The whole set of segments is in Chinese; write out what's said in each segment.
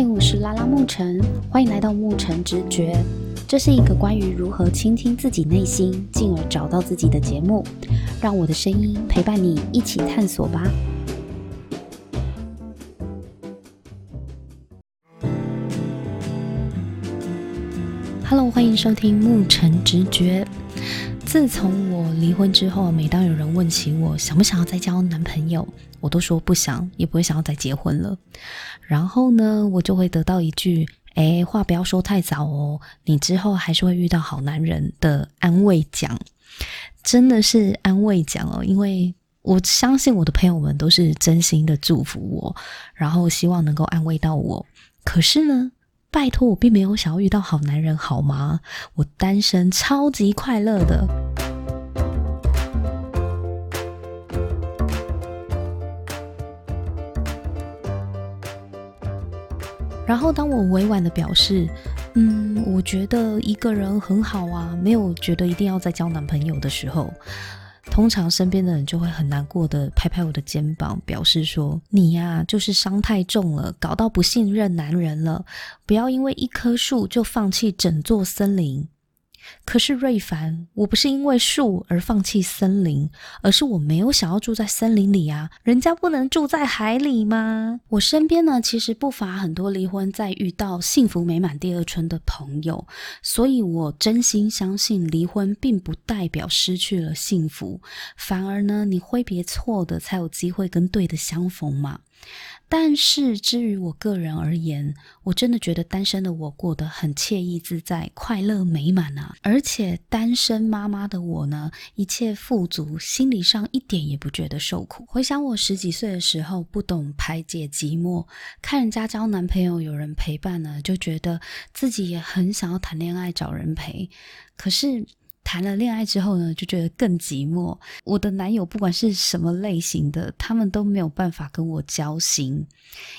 嗨，我是拉拉牧晨，欢迎来到牧晨直觉。这是一个关于如何倾听自己内心，进而找到自己的节目。让我的声音陪伴你一起探索吧。Hello，欢迎收听牧晨直觉。自从我离婚之后，每当有人问起我想不想要再交男朋友，我都说不想，也不会想要再结婚了。然后呢，我就会得到一句“诶，话不要说太早哦，你之后还是会遇到好男人”的安慰奖，真的是安慰奖哦。因为我相信我的朋友们都是真心的祝福我，然后希望能够安慰到我。可是呢，拜托，我并没有想要遇到好男人，好吗？我单身超级快乐的。然后，当我委婉的表示，嗯，我觉得一个人很好啊，没有觉得一定要再交男朋友的时候。通常身边的人就会很难过的拍拍我的肩膀，表示说：“你呀，就是伤太重了，搞到不信任男人了。不要因为一棵树就放弃整座森林。”可是瑞凡，我不是因为树而放弃森林，而是我没有想要住在森林里啊！人家不能住在海里吗？我身边呢，其实不乏很多离婚再遇到幸福美满第二春的朋友，所以我真心相信离婚并不代表失去了幸福，反而呢，你挥别错的，才有机会跟对的相逢嘛。但是，至于我个人而言，我真的觉得单身的我过得很惬意自在、快乐美满啊！而且，单身妈妈的我呢，一切富足，心理上一点也不觉得受苦。回想我十几岁的时候，不懂排解寂寞，看人家交男朋友有人陪伴呢，就觉得自己也很想要谈恋爱，找人陪。可是，谈了恋爱之后呢，就觉得更寂寞。我的男友不管是什么类型的，他们都没有办法跟我交心。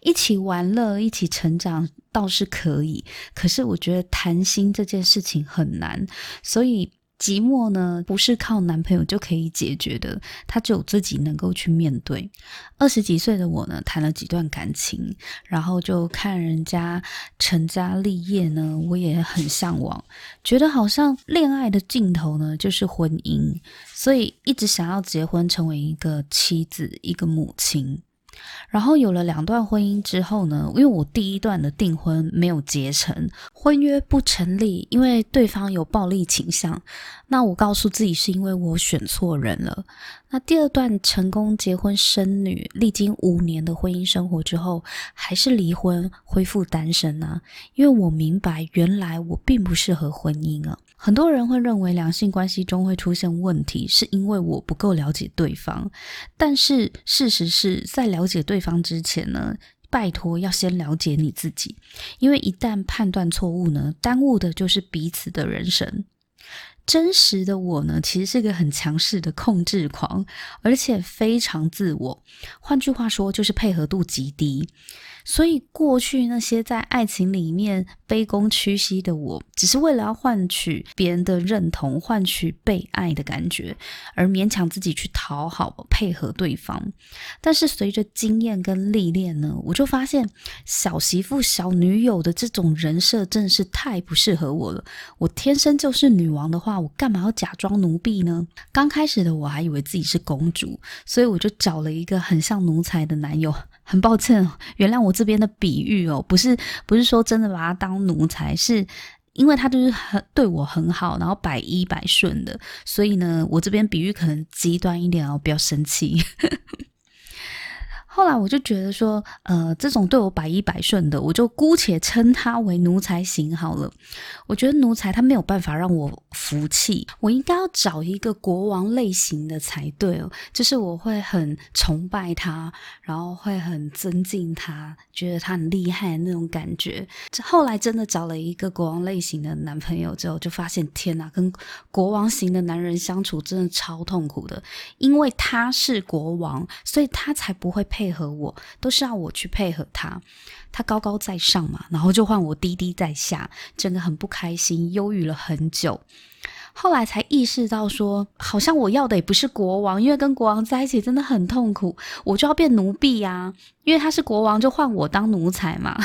一起玩乐、一起成长倒是可以，可是我觉得谈心这件事情很难，所以。寂寞呢，不是靠男朋友就可以解决的，他只有自己能够去面对。二十几岁的我呢，谈了几段感情，然后就看人家成家立业呢，我也很向往，觉得好像恋爱的尽头呢，就是婚姻，所以一直想要结婚，成为一个妻子，一个母亲。然后有了两段婚姻之后呢，因为我第一段的订婚没有结成，婚约不成立，因为对方有暴力倾向。那我告诉自己是因为我选错人了。那第二段成功结婚生女，历经五年的婚姻生活之后，还是离婚恢复单身呢？因为我明白原来我并不适合婚姻啊。很多人会认为两性关系中会出现问题，是因为我不够了解对方。但是事实是在了解对方之前呢，拜托要先了解你自己，因为一旦判断错误呢，耽误的就是彼此的人生。真实的我呢，其实是个很强势的控制狂，而且非常自我。换句话说，就是配合度极低。所以过去那些在爱情里面卑躬屈膝的我，只是为了要换取别人的认同，换取被爱的感觉，而勉强自己去讨好、配合对方。但是随着经验跟历练呢，我就发现小媳妇、小女友的这种人设真的是太不适合我了。我天生就是女王的话，我干嘛要假装奴婢呢？刚开始的我还以为自己是公主，所以我就找了一个很像奴才的男友。很抱歉，原谅我这边的比喻哦，不是不是说真的把他当奴才，是因为他就是很对我很好，然后百依百顺的，所以呢，我这边比喻可能极端一点哦，不要生气。后来我就觉得说，呃，这种对我百依百顺的，我就姑且称他为奴才型好了。我觉得奴才他没有办法让我服气，我应该要找一个国王类型的才对哦，就是我会很崇拜他，然后会很尊敬他，觉得他很厉害的那种感觉。后来真的找了一个国王类型的男朋友之后，就发现天哪，跟国王型的男人相处真的超痛苦的，因为他是国王，所以他才不会配。配合我都是要我去配合他，他高高在上嘛，然后就换我低低在下，整个很不开心，忧郁了很久。后来才意识到说，好像我要的也不是国王，因为跟国王在一起真的很痛苦，我就要变奴婢呀，因为他是国王，就换我当奴才嘛。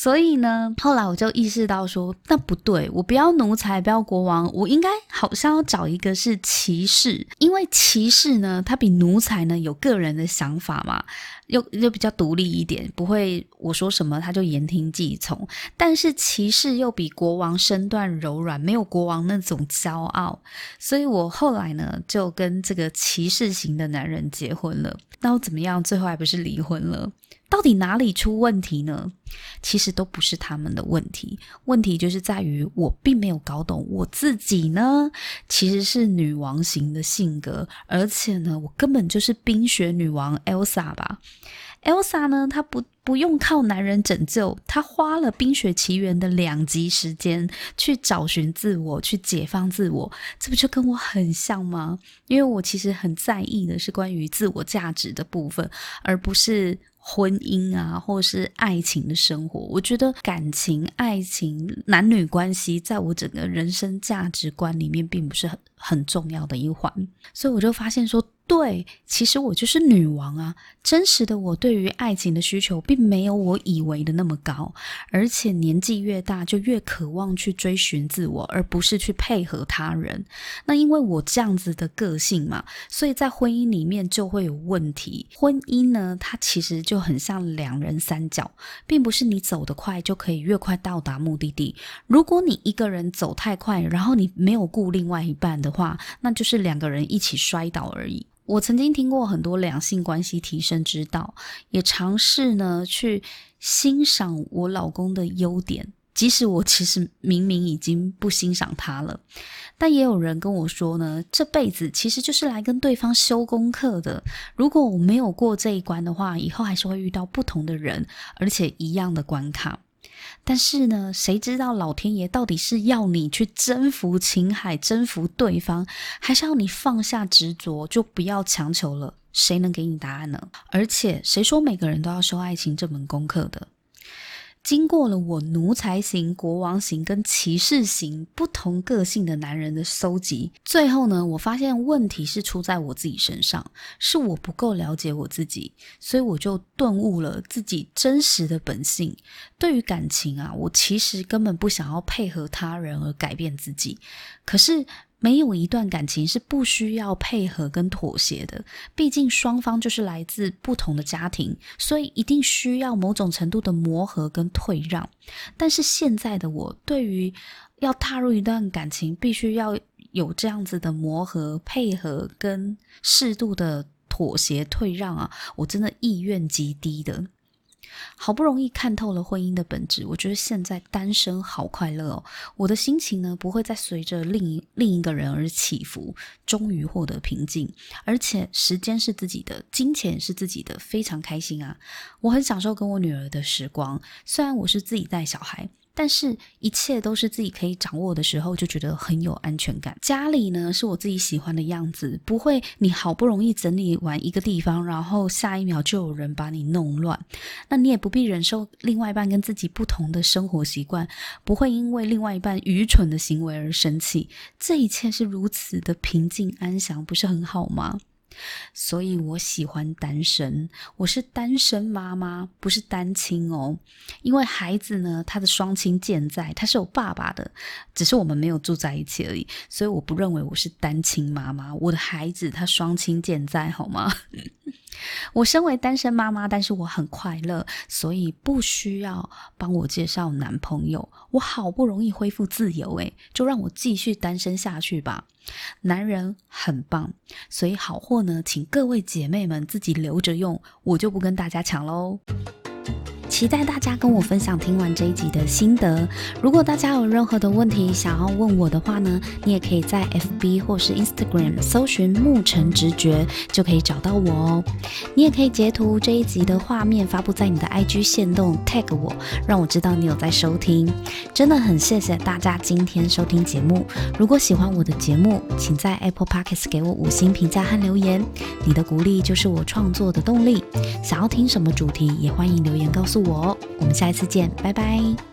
所以呢，后来我就意识到说，那不对，我不要奴才，不要国王，我应该好像要找一个是骑士，因为骑士呢，他比奴才呢有个人的想法嘛，又又比较独立一点，不会我说什么他就言听计从。但是骑士又比国王身段柔软，没有国王那种骄傲，所以我后来呢就跟这个骑士型的男人结婚了。那我怎么样？最后还不是离婚了？到底哪里出问题呢？其实都不是他们的问题，问题就是在于我并没有搞懂我自己呢，其实是女王型的性格，而且呢，我根本就是冰雪女王 Elsa 吧。Elsa 呢，她不不用靠男人拯救，她花了《冰雪奇缘》的两集时间去找寻自我，去解放自我，这不就跟我很像吗？因为我其实很在意的是关于自我价值的部分，而不是。婚姻啊，或是爱情的生活，我觉得感情、爱情、男女关系，在我整个人生价值观里面，并不是很很重要的一环。所以我就发现说，对，其实我就是女王啊！真实的我对于爱情的需求，并没有我以为的那么高，而且年纪越大，就越渴望去追寻自我，而不是去配合他人。那因为我这样子的个性嘛，所以在婚姻里面就会有问题。婚姻呢，它其实就很像两人三脚，并不是你走得快就可以越快到达目的地。如果你一个人走太快，然后你没有顾另外一半的话，那就是两个人一起摔倒而已。我曾经听过很多两性关系提升之道，也尝试呢去欣赏我老公的优点，即使我其实明明已经不欣赏他了。但也有人跟我说呢，这辈子其实就是来跟对方修功课的。如果我没有过这一关的话，以后还是会遇到不同的人，而且一样的关卡。但是呢，谁知道老天爷到底是要你去征服情海、征服对方，还是要你放下执着，就不要强求了？谁能给你答案呢？而且，谁说每个人都要修爱情这门功课的？经过了我奴才型、国王型跟骑士型不同个性的男人的搜集，最后呢，我发现问题是出在我自己身上，是我不够了解我自己，所以我就顿悟了自己真实的本性。对于感情啊，我其实根本不想要配合他人而改变自己，可是。没有一段感情是不需要配合跟妥协的，毕竟双方就是来自不同的家庭，所以一定需要某种程度的磨合跟退让。但是现在的我，对于要踏入一段感情，必须要有这样子的磨合、配合跟适度的妥协退让啊，我真的意愿极低的。好不容易看透了婚姻的本质，我觉得现在单身好快乐哦。我的心情呢，不会再随着另一另一个人而起伏，终于获得平静。而且时间是自己的，金钱是自己的，非常开心啊！我很享受跟我女儿的时光，虽然我是自己带小孩。但是，一切都是自己可以掌握的时候，就觉得很有安全感。家里呢，是我自己喜欢的样子，不会你好不容易整理完一个地方，然后下一秒就有人把你弄乱。那你也不必忍受另外一半跟自己不同的生活习惯，不会因为另外一半愚蠢的行为而生气。这一切是如此的平静安详，不是很好吗？所以我喜欢单身，我是单身妈妈，不是单亲哦。因为孩子呢，他的双亲健在，他是有爸爸的，只是我们没有住在一起而已。所以我不认为我是单亲妈妈，我的孩子他双亲健在，好吗？我身为单身妈妈，但是我很快乐，所以不需要帮我介绍男朋友。我好不容易恢复自由，诶，就让我继续单身下去吧。男人很棒，所以好货呢，请各位姐妹们自己留着用，我就不跟大家抢喽。期待大家跟我分享听完这一集的心得。如果大家有任何的问题想要问我的话呢，你也可以在 FB 或是 Instagram 搜寻牧尘直觉，就可以找到我哦。你也可以截图这一集的画面发布在你的 IG 线动，tag 我，让我知道你有在收听。真的很谢谢大家今天收听节目。如果喜欢我的节目，请在 Apple Podcast 给我五星评价和留言。你的鼓励就是我创作的动力。想要听什么主题，也欢迎留言告诉我。我，们下一次见，拜拜。